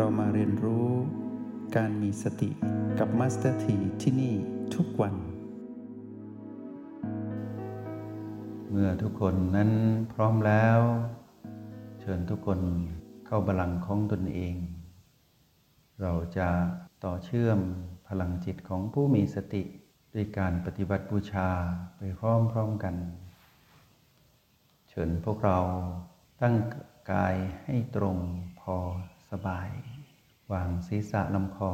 เรามาเรียนรู้การมีสติกับ Master T ที่นี่ทุกวัน เมื่อทุกคนนั้นพร้อมแล้ว เชิญทุกคนเข้าบัลลังก์ของตนเอง เราจะต่อเชื่อมพลังจิตของผู้มีสติด้วยการปฏิบัติบูชาไปพร้อมๆกัน เชิญพวกเราตั้งกายให้ตรงพอ สบาย วางศีรษะลำคอ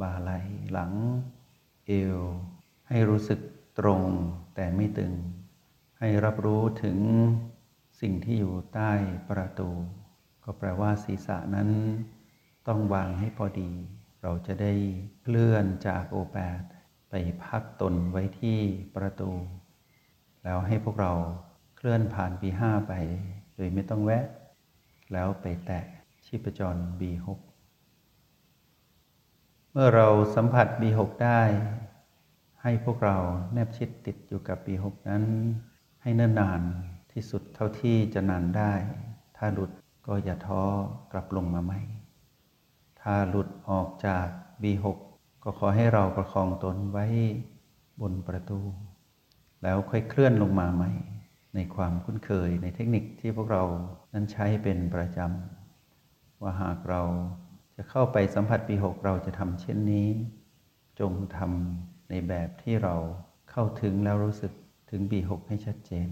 บ่าไหลหลัง เอว ให้รู้สึกตรงแต่ไม่ตึง ให้รับรู้ถึงสิ่งที่อยู่ใต้ประตู ก็แปลว่าศีรษะนั้น ต้องวางให้พอดี เราจะได้เคลื่อนจากโอแปดไปพักตนไว้ที่ประตู แล้วให้พวกเราเคลื่อนผ่าน B5 ไป โดยไม่ต้องแวะ แล้วไปแตะ ชีพจร B6 เมื่อเราสัมผัส B6 ได้ ให้พวกเราแนบชิดติดอยู่กับ B6 นั้น ให้เนิ่นนานที่สุดเท่าที่จะนานได้ ถ้าหลุดก็อย่าท้อกลับลงมาใหม่ ถ้าหลุดออกจาก B6 ก็ขอให้เราประคองตนไว้บนประตู แล้วค่อยเคลื่อนลงมาใหม่ ในความคุ้นเคยในเทคนิคที่พวกเรานั้นใช้เป็นประจำ ว่าหากเราจะเข้าไปสัมผัส B6 เราจะทำเช่นนี้ จงทำในแบบที่เราเข้าถึงแล้วรู้สึกถึง B6 ให้ชัดเจน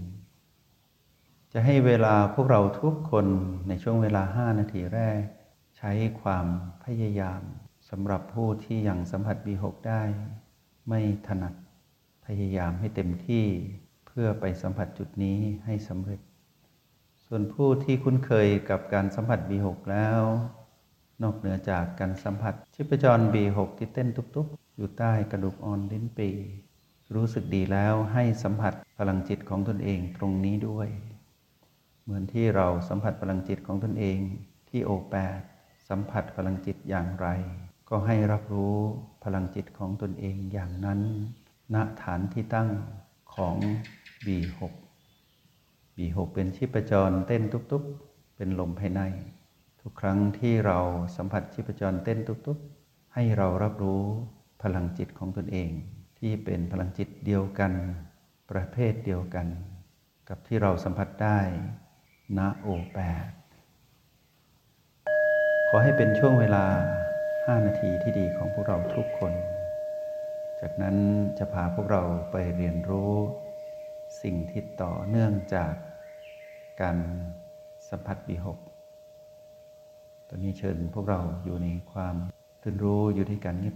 จะให้เวลาพวกเราทุกคนในช่วงเวลา5นาทีแรก ใช้ความพยายามสำหรับผู้ที่ยังสัมผัส B6 ได้ ไม่ถนัดพยายามให้เต็มที่เพื่อไปสัมผัสจุดนี้ให้สำเร็จ ส่วนผู้ที่คุ้นเคยกับการสัมผัส B6 แล้ว นอกเหนือจากการสัมผัส ชีพจร B6 ที่เต้นตุบๆ อยู่ใต้กระดูกอ่อนลิ้นปีรู้สึกดีแล้วให้สัมผัสพลังจิตของตนเองตรงนี้ด้วย เหมือนที่เราสัมผัสพลังจิตของตนเองที่โอแปดสัมผัสพลังจิตอย่างไร ก็ให้รับรู้พลังจิตของตนเองอย่างนั้น ณฐานที่ตั้งของ B6 B6 เป็นชีพจรเต้นตุบๆ เป็นลมภายใน ทุกครั้งที่เราสัมผัสชีพจรเต้นตุบๆ ให้เรารับรู้พลังจิตของตนเอง ที่เป็นพลังจิตเดียวกัน ประเภทเดียวกัน กับที่เราสัมผัสได้ณโอแปดขอให้เป็นช่วงเวลา 5 นาทีที่ดีของพวกเราทุกคน จากนั้นจะพาพวกเราไปเรียนรู้ สิ่งที่ต่อเนื่องจากการสัมผัสวีหกตอนนี้เชิญพวกเราอยู่ในความตื่นรู้อยู่ที่การเงียบ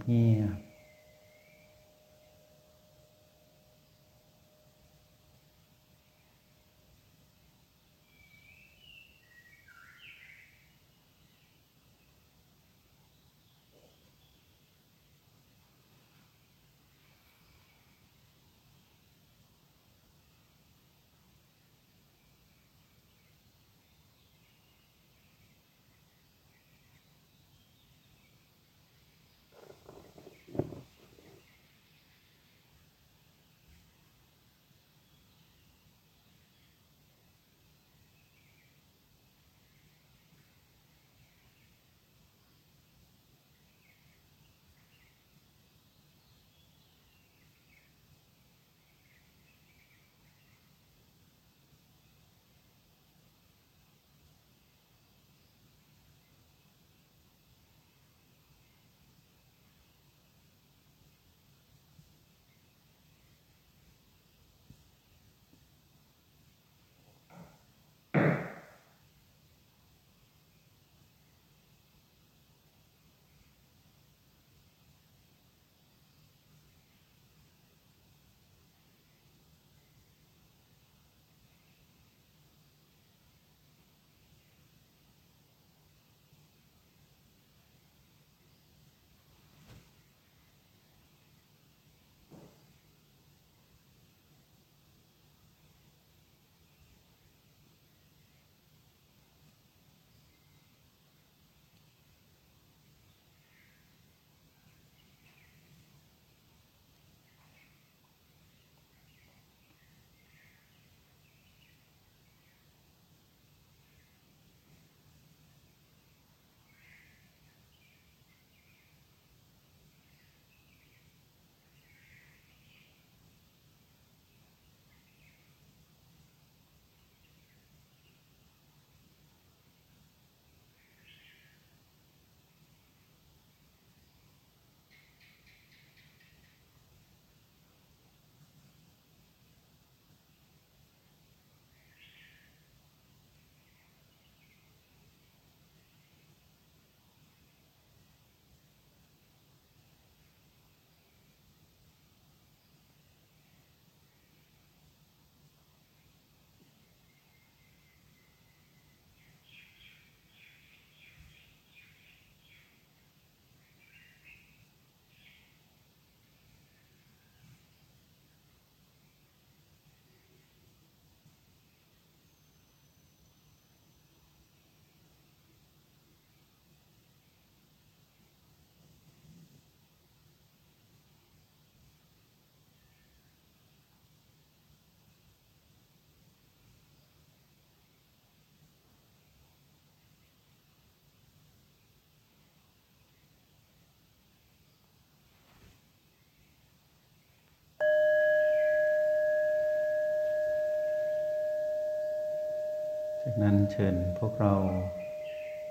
จากนั้นเชิญพวกเรา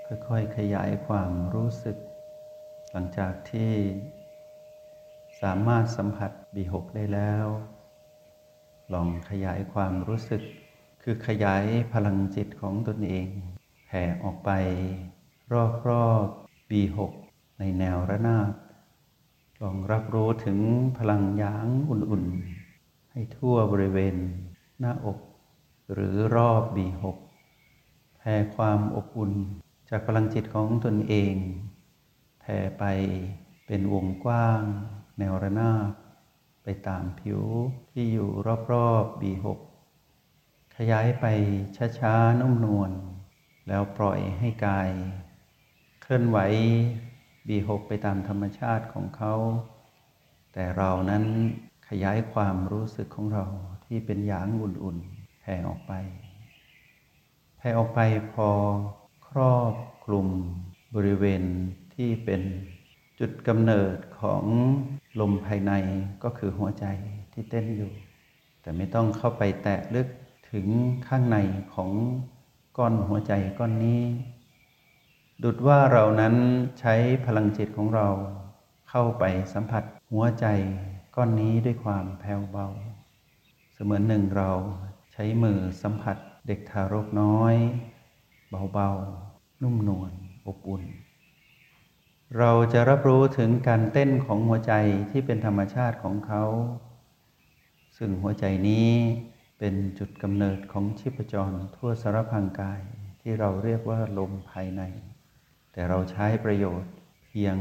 ค่อยๆขยายความรู้สึก หลังจากที่สามารถสัมผัสบีหกได้แล้ว ลองขยายความรู้สึก คือขยายพลังจิตของตนเองแผ่ออกไป รอบๆบีหกในแนวระนาบลองรับรู้ถึงพลังยางอุ่นๆ ให้ทั่วบริเวณหน้าอก หรือรอบบีหก ผ่ความอบอุ่นจากพลังจิตของตนเอง แผ่ไปเป็นวงกว้าง แนวระนาบ ไปตามผิวที่อยู่รอบๆบีหกขยายไปช้าๆนุ่มนวลแล้วปล่อยให้กาย เคลื่อนไหวบีหกไปตามธรรมชาติของเขา แต่เรานั้นขยายความรู้สึกของเราที่เป็นหยางอุ่นๆแผ่ออกไป แผ่ออกไปพอครอบคลุมบริเวณที่เป็นจุดกำเนิดของลมภายในก็คือหัวใจที่เต้นอยู่ แต่ไม่ต้องเข้าไปแตะลึกถึงข้างในของก้อนหัวใจก้อนนี้ ดุดว่าเรานั้นใช้พลังจิตของเรา เข้าไปสัมผัสหัวใจก้อนนี้ด้วยความแผ่วเบา เสมือนหนึ่งเราใช้มือสัมผัส เด็กทารกน้อย เบาๆ นุ่มนวลอบอุ่น เราจะรับรู้ถึงการเต้นของหัวใจที่เป็นธรรมชาติของเขา ซึ่งหัวใจนี้เป็นจุดกำเนิดของชีพจรทั่วสารพังกายที่เราเรียกว่าลมภายใน แต่เราใช้ประโยชน์เพียง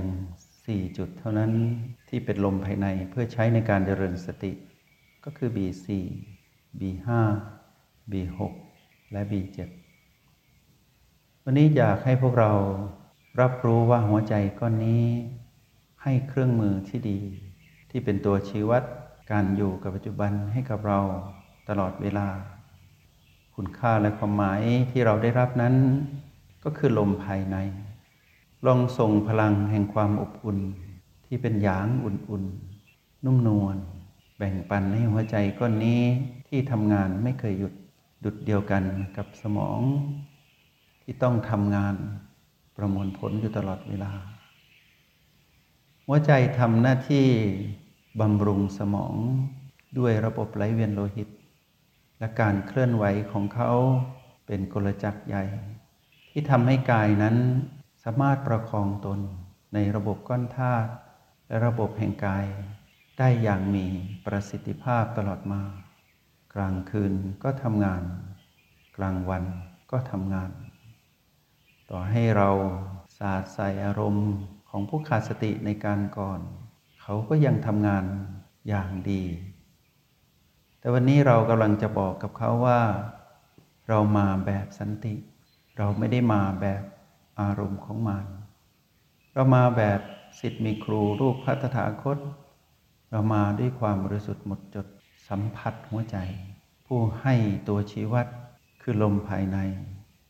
4 จุดเท่านั้นที่เป็นลมภายในเพื่อใช้ในการเจริญสติ ก็คือ B4 B5 B6 และ B7 วันนี้อยากให้พวกเรารับรู้ว่าหัวใจก้อนนี้ ให้เครื่องมือที่ดี ที่เป็นตัวชี้วัดการอยู่กับปัจจุบันให้กับเราตลอดเวลา คุณค่าและความหมายที่เราได้รับนั้น ก็คือลมภายใน ลองส่งพลังแห่งความอบอุ่น ที่เป็นหยางอุ่นๆ นุ่มนวลแบ่งปันให้หัวใจก้อนนี้ที่ทำงานไม่เคยหยุด ดุดเดียวกันกับสมองที่ต้องทำงานประมวลผลอยู่ตลอดเวลา หัวใจทำหน้าที่บำรุงสมองด้วยระบบไหลเวียนโลหิต และการเคลื่อนไหวของเขาเป็นกลจักรใหญ่ ที่ทำให้กายนั้นสามารถประคองตนในระบบก้อนธาตุและระบบแห่งกาย ได้อย่างมีประสิทธิภาพตลอดมา ลางคืนก็ทำงาน กลางวันก็ทำงาน ต่อให้เราสาดใส่อารมณ์ของผู้ขาดสติในการก่อน เขาก็ยังทำงานอย่างดี แต่วันนี้เรากำลังจะบอกกับเขาว่า เรามาแบบสันติ เราไม่ได้มาแบบอารมณ์ของมัน เรามาแบบสิทธิ์มีครูรูปพัฒถาคต เรามาด้วยความบริสุทธิ์หมดจด สัมผัสหัวใจ ผู้ให้ตัวชี้วัดคือลมภายใน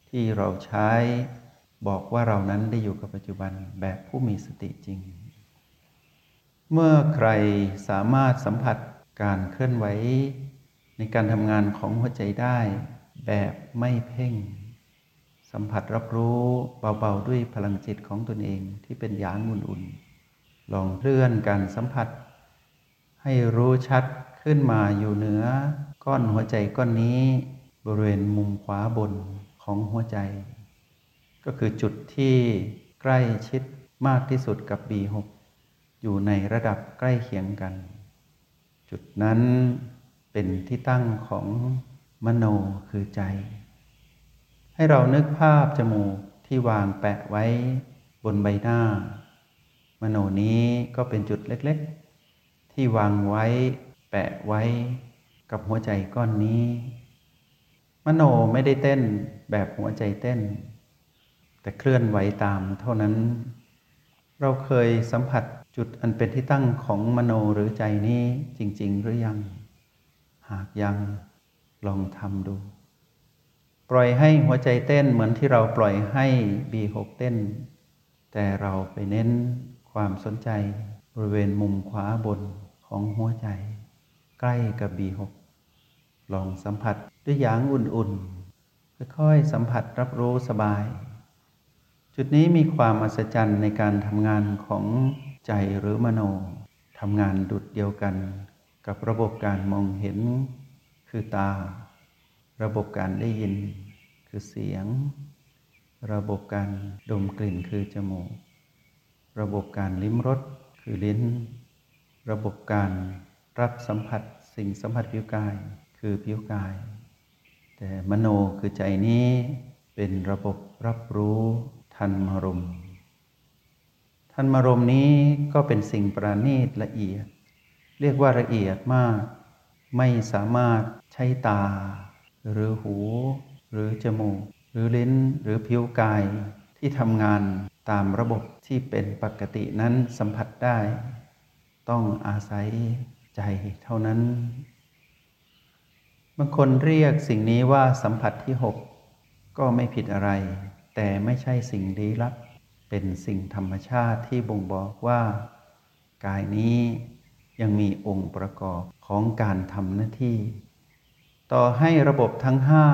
ที่เราใช้บอกว่าเรานั้นได้อยู่กับปัจจุบันแบบผู้มีสติจริง เมื่อใครสามารถสัมผัสการเคลื่อนไหวในการทำงานของหัวใจได้แบบไม่เพ่ง สัมผัสรับรู้เบาๆด้วยพลังจิตของตนเองที่เป็นหยางอุ่นๆลองเคลื่อนการสัมผัส ให้รู้ชัด ขึ้นมาอยู่เหนือ ก้อนหัวใจก้อนนี้ บริเวณมุมขวาบนของหัวใจ ก็คือจุดที่ใกล้ชิดมากที่สุดกับ B6 อยู่ในระดับใกล้เคียงกัน จุดนั้นเป็นที่ตั้งของมโนคือใจ ให้เรานึกภาพจมูกที่วางแปะไว้บนใบหน้า มโนนี้ก็เป็นจุดเล็กๆ ที่วางไว้ แปะไว้กับหัวใจก้อนนี้ มโนไม่ได้เต้นแบบหัวใจเต้น แต่เคลื่อนไหวตามเท่านั้น เราเคยสัมผัสจุดอันเป็นที่ตั้งของมโนหรือใจนี้จริง ๆ หรือยัง หากยังลองทำดู ปล่อยให้หัวใจเต้นเหมือนที่เราปล่อยให้ B6 เต้น แต่เราไปเน้นความสนใจบริเวณมุมขวาบนของหัวใจ ใกล้กับ B6 ลองสัมผัสด้วยหยางอุ่นๆ ค่อยๆ สัมผัสรับรู้สบาย จุดนี้มีความอัศจรรย์ในการทำงานของใจหรือมโนทำงานดุดเดียวกัน กับระบบการมองเห็นคือตา ระบบการได้ยินคือเสียง ระบบการดมกลิ่นคือจมูก ระบบการลิ้มรสคือลิ้น ระบบการ รับสัมผัสสิ่งสัมผัสผิวกายคือผิวกาย แต่มโนคือใจนี้เป็นระบบรับรู้ทันมารมทันมารมนี้ก็เป็นสิ่งประณีตละเอียด เรียกว่าละเอียดมาก ไม่สามารถใช้ตา หรือหู หรือจมูก หรือลิ้นหรือผิวกาย ที่ทำงานตามระบบที่เป็นปกตินั้นสัมผัสได้ ต้องอาศัย ใจเท่านั้น บางคนเรียกสิ่งนี้ว่าสัมผัสที่หกก็ไม่ผิดอะไร แต่ไม่ใช่สิ่งลี้ลับ เป็นสิ่งธรรมชาติที่บ่งบอกว่า กายนี้ยังมีองค์ประกอบของการทำหน้าที่ ต่อให้ระบบทั้งห้า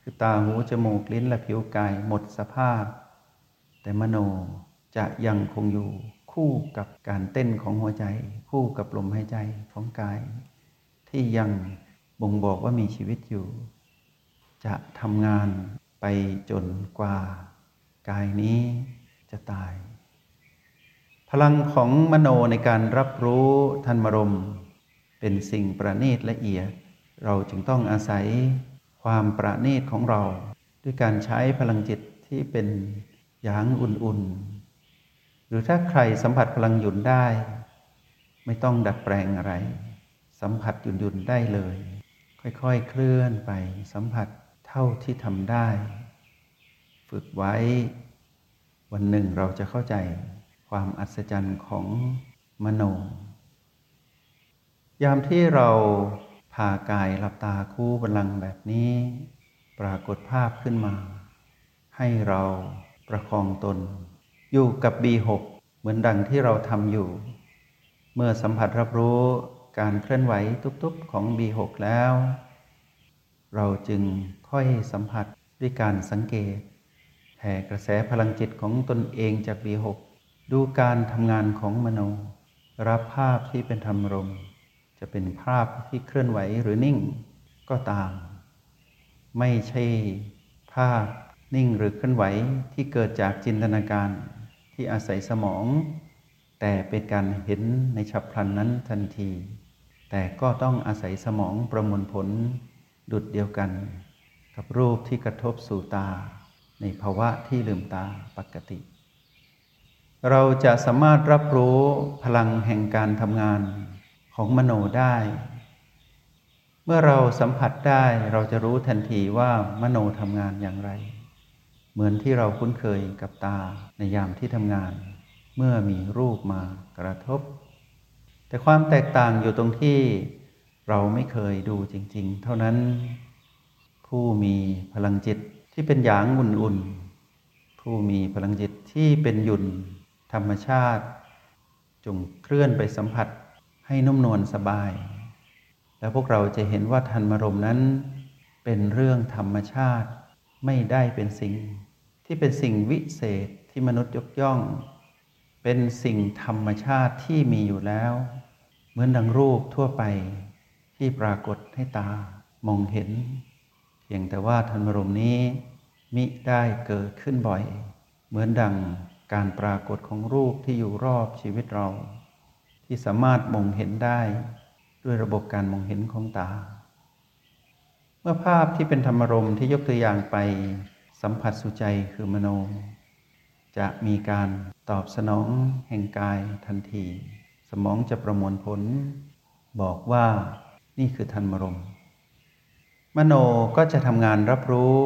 คือตาหูจมูกลิ้นและผิวกายหมดสภาพ แต่มโนจะยังคงอยู่ คู่กับการเต้นของหัวใจ คู่กับลมหายใจของกาย ที่ยังบ่งบอกว่ามีชีวิตอยู่ จะทำงานไปจนกว่า กายนี้จะตาย พลังของมโนในการรับรู้ทันมรม เป็นสิ่งประณีตละเอียด เราจึงต้องอาศัยความประณีตของเรา ด้วยการใช้พลังจิตที่เป็นหยางอุ่นๆ หรือถ้าใครสัมผัสพลังหยุนได้ ไม่ต้องดัดแปลงอะไร สัมผัสหยุ่นได้เลย ค่อยๆเคลื่อนไป สัมผัสเท่าที่ทำได้ ฝึกไว้ วันหนึ่งเราจะเข้าใจความอัศจรรย์ของมโน ยามที่เราพากายหลับตาคู่บัลลังแบบนี้ ปรากฏภาพขึ้นมา ให้เราประคองตน อยู่กับ B6 เหมือนดังที่เราทำอยู่ เมื่อสัมผัสรับรู้การเคลื่อนไหวทุบๆของ B6 แล้ว เราจึงค่อยสัมผัสด้วยการสังเกตแผ่กระแสพลังจิตของตนเองจาก B6 ดูการทำงานของมโน รับภาพที่เป็นธรรมรม จะเป็นภาพที่เคลื่อนไหวหรือนิ่งก็ตาม ไม่ใช่ภาพนิ่งหรือเคลื่อนไหวที่เกิดจากจินตนาการ ที่อาศัยสมอง แต่เป็นการเห็นในฉับพลันนั้นทันที แต่ก็ต้องอาศัยสมองประมวลผลดุดเดียวกัน กับรูปที่กระทบสู่ตา ในภาวะที่ลืมตาปกติ เราจะสามารถรับรู้พลังแห่งการทำงานของมโนได้ เมื่อเราสัมผัสได้เราจะรู้ทันทีว่ามโนทำงานอย่างไร เหมือนที่เราคุ้นเคยกับตาในยามที่ทำงาน เมื่อมีรูปมากระทบ แต่ความแตกต่างอยู่ตรงที่เราไม่เคยดูจริง ๆ เท่านั้น ผู้มีพลังจิตที่เป็นหยางอุ่นๆผู้มีพลังจิตที่เป็นหยุ่นธรรมชาติ จงเคลื่อนไปสัมผัสให้นุ่มนวลสบาย แล้วพวกเราจะเห็นว่าทันมรมนั้นเป็นเรื่องธรรมชาติไม่ได้เป็นสิ่ง ที่เป็นสิ่งวิเศษที่มนุษย์ยกย่อง เป็นสิ่งธรรมชาติที่มีอยู่แล้ว เหมือนดังรูปทั่วไปที่ปรากฏให้ตามองเห็น เพียงแต่ว่าทันมรมนี้ มิได้เกิดขึ้นบ่อย เหมือนดังการปรากฏของรูปที่อยู่รอบชีวิตเรา ที่สามารถมองเห็นได้ด้วยระบบการมองเห็นของตา เมื่อภาพที่เป็นธรรมรมที่ยกตัวอย่างไป สัมผัสสุใจคือมโน จะมีการตอบสนองแห่งกายทันที สมองจะประมวลผล บอกว่านี่คือทันมรม มโนก็จะทำงานรับรู้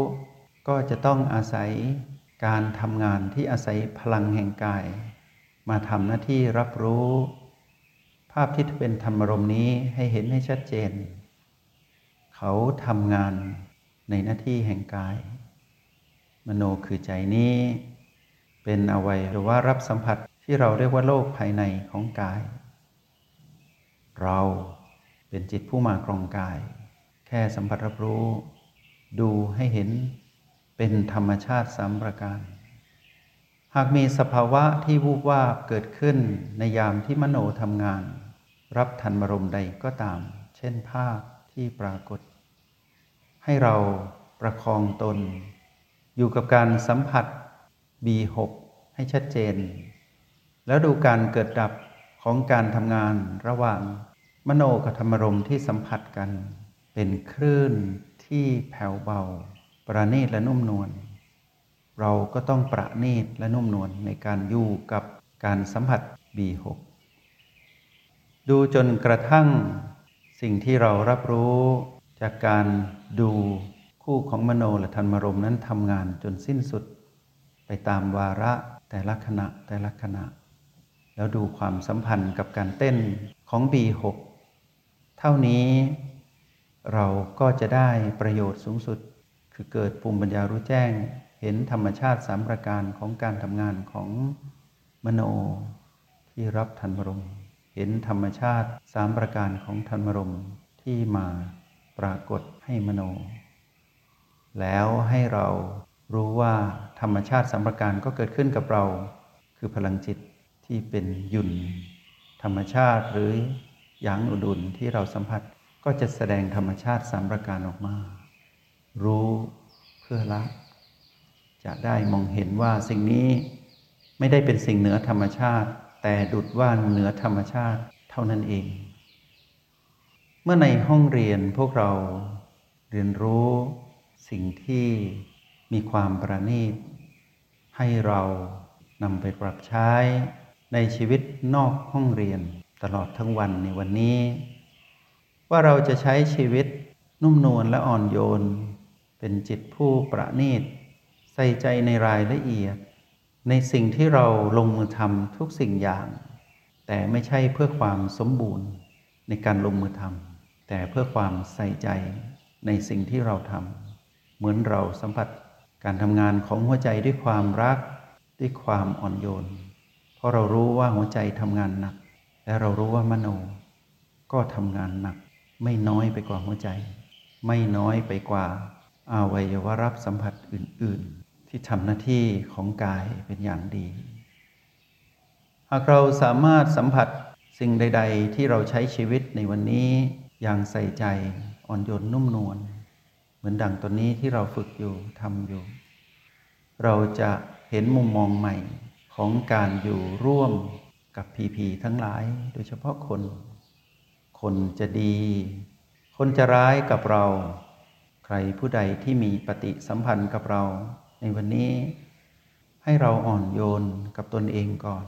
ก็จะต้องอาศัยการทำงานที่อาศัยพลังแห่งกาย มาทำหน้าที่รับรู้ ภาพที่เป็นธรรมรมนี้ให้เห็นให้ชัดเจน เขาทำงานในหน้าที่แห่งกาย มโนคือใจนี้ เป็นอวัยหรือว่ารับสัมผัสที่เราเรียกว่าโลกภายในของกาย เราเป็นจิตผู้มาครองกาย แค่สัมผัสรับรู้ ดูให้เห็นเป็นธรรมชาติสามประการ หากมีสภาวะที่วูบวาบเกิดขึ้นในยามที่มโนทำงาน รับทันมรมใดก็ตาม เช่นภาพที่ปรากฏ ให้เราประคองตน อยู่กับการสัมผัส B6 ให้ชัดเจน แล้วดูการเกิดดับของการทำงานระหว่างมโนกับธรรมรมที่สัมผัสกัน เป็นคลื่นที่แผ่วเบา ประณีตและนุ่มนวลเราก็ต้องประณีตและนุ่มนวลในการอยู่กับการสัมผัส B6 ดูจนกระทั่งสิ่งที่เรารับรู้จากการดู คู่ของมโนและธรรมรมนั้นทำงานจนสิ้นสุด ไปตามวาระแต่ละขณะแต่ละขณะ แล้วดูความสัมพันธ์กับการเต้นของ B6 เท่านี้เราก็จะได้ประโยชน์สูงสุด คือเกิดภูมิปัญญารู้แจ้ง เห็นธรรมชาติสามประการของการทำงานของมโนที่รับธรรมรม เห็นธรรมชาติสามประการของธรรมรมที่มาปรากฏให้มโน แล้วให้เรารู้ว่าธรรมชาติสามประการก็เกิดขึ้นกับเรา คือพลังจิตที่เป็นยุ่นธรรมชาติหรือหยางอุดุลที่เราสัมผัสก็จะแสดงธรรมชาติสามประการออกมา รู้เพื่อละ จะได้มองเห็นว่าสิ่งนี้ไม่ได้เป็นสิ่งเหนือธรรมชาติ แต่ดุดว่าเหนือธรรมชาติเท่านั้นเอง เมื่อในห้องเรียนพวกเราเรียนรู้ สิ่งที่มีความประณีต ให้เรานำไปปรับใช้ในชีวิตนอกห้องเรียนตลอดทั้งวันในวันนี้ ว่าเราจะใช้ชีวิตนุ่มนวลและอ่อนโยน เป็นจิตผู้ประณีต ใส่ใจในรายละเอียด ในสิ่งที่เราลงมือทำทุกสิ่งอย่าง แต่ไม่ใช่เพื่อความสมบูรณ์ในการลงมือทำแต่เพื่อความใส่ใจในสิ่งที่เราทำ เหมือนเราสัมผัสการทำงานของหัวใจด้วยความรักด้วยความอ่อนโยน เพราะเรารู้ว่าหัวใจทำงานหนัก และเรารู้ว่ามโน ก็ทำงานหนัก ไม่น้อยไปกว่าหัวใจ ไม่น้อยไปกว่าอาวัยวะรับสัมผัสอื่น ๆ ที่ทำหน้าที่ของกายเป็นอย่างดี หากเราสามารถสัมผัสสิ่งใด ๆ ที่เราใช้ชีวิตในวันนี้อย่างใส่ใจอ่อนโยนนุ่มนวล เหมือนดังตัวนี้ที่เราฝึกอยู่ทำอยู่ เราจะเห็นมุมมองใหม่ของการอยู่ร่วมกับพีพีทั้งหลาย โดยเฉพาะคน คนจะดี คนจะร้ายกับเรา ใครผู้ใดที่มีปฏิสัมพันธ์กับเรา ในวันนี้ ให้เราอ่อนโยนกับตนเองก่อน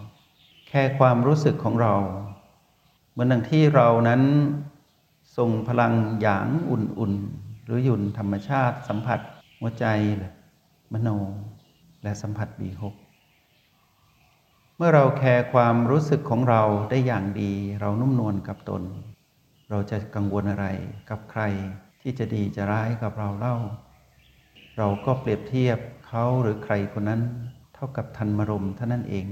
แค่ความรู้สึกของเรา เหมือนดังที่เรานั้นส่งพลังหยางอุ่นๆ รือหยุ่นธรรมชาติ สัมผัสหัวใจมโน และสัมผัสบีหกเมื่อเราแคร์ความรู้สึกของเราได้อย่างดี เรานุ่มนวลกับตน เราจะกังวลอะไรกับใครที่จะดีจะร้ายกับเราเล่า เราก็เปรียบเทียบเขาหรือใครคนนั้น เท่ากับทันมรมเท่านั้นเอง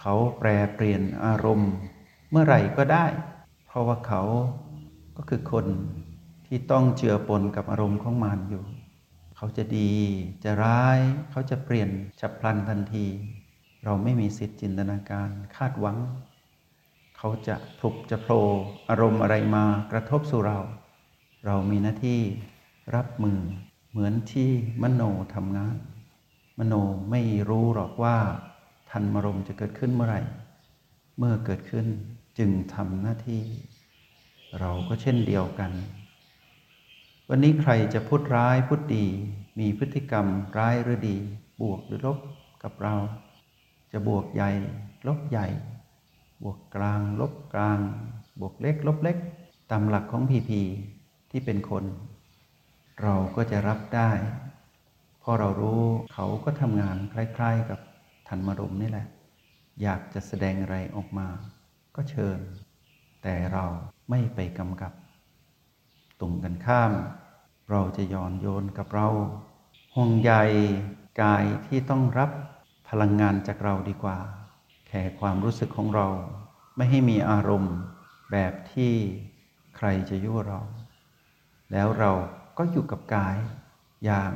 เขาแปรเปลี่ยนอารมณ์ เมื่อไหร่ก็ได้ เพราะว่าเขาก็คือคน ที่ต้องเจือปนกับอารมณ์ของมานอยู่ เขาจะดีจะร้าย เขาจะเปลี่ยนฉับพลันทันที เราไม่มีสิทธิ์จินตนาการคาดหวัง เขาจะพลุกจะโผล่อารมณ์อะไรมากระทบสู่เรา เรามีหน้าที่รับมือเหมือนที่มโนทำงาน มโนไม่รู้หรอกว่าทันมรมจะเกิดขึ้นเมื่อไหร่ เมื่อเกิดขึ้นจึงทำหน้าที่ เราก็เช่นเดียวกัน วันนี้ใครจะพูดร้ายพูดดี มีพฤติกรรมร้ายหรือดี บวกหรือลบกับเรา จะบวกใหญ่ ลบใหญ่ บวกกลาง ลบกลาง บวกเล็ก ลบเล็ก ตามหลักของพีพีที่เป็นคน เราก็จะรับได้เพราะเรารู้เขาก็ทำงานคล้าย ๆ กับทันมรมนี่แหละ อยากจะแสดงอะไรออกมา ก็เชิญ แต่เราไม่ไปกำกับ ตรงกันข้าม เราจะย้อนโยนกับเรา ห่วงใยกายที่ต้องรับพลังงานจากเราดีกว่า แค่ความรู้สึกของเราไม่ให้มีอารมณ์แบบที่ใครจะยั่วเรา แล้วเราก็อยู่กับกายอย่าง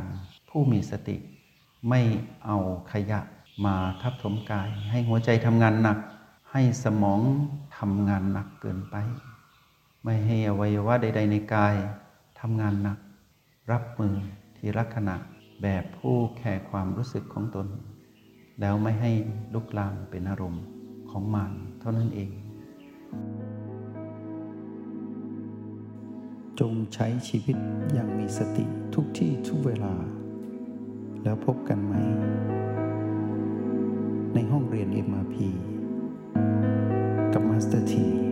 ผู้มีสติ ไม่เอาขยะมาทับถมกาย ให้หัวใจทำงานหนัก ให้สมองทำงานหนักเกินไป ไม่ให้อวัยวะใด ๆ ในกายทำงานหนัก รับมือทีละขณะแบบผู้แคร์ความรู้สึกของตน แล้วไม่ให้ลุกลามเป็นอารมณ์ของมันเท่านั้นเอง จงใช้ชีวิตอย่างมีสติทุกที่ทุกเวลา แล้วพบกันใหม่ ในห้องเรียน MRP กับ Master T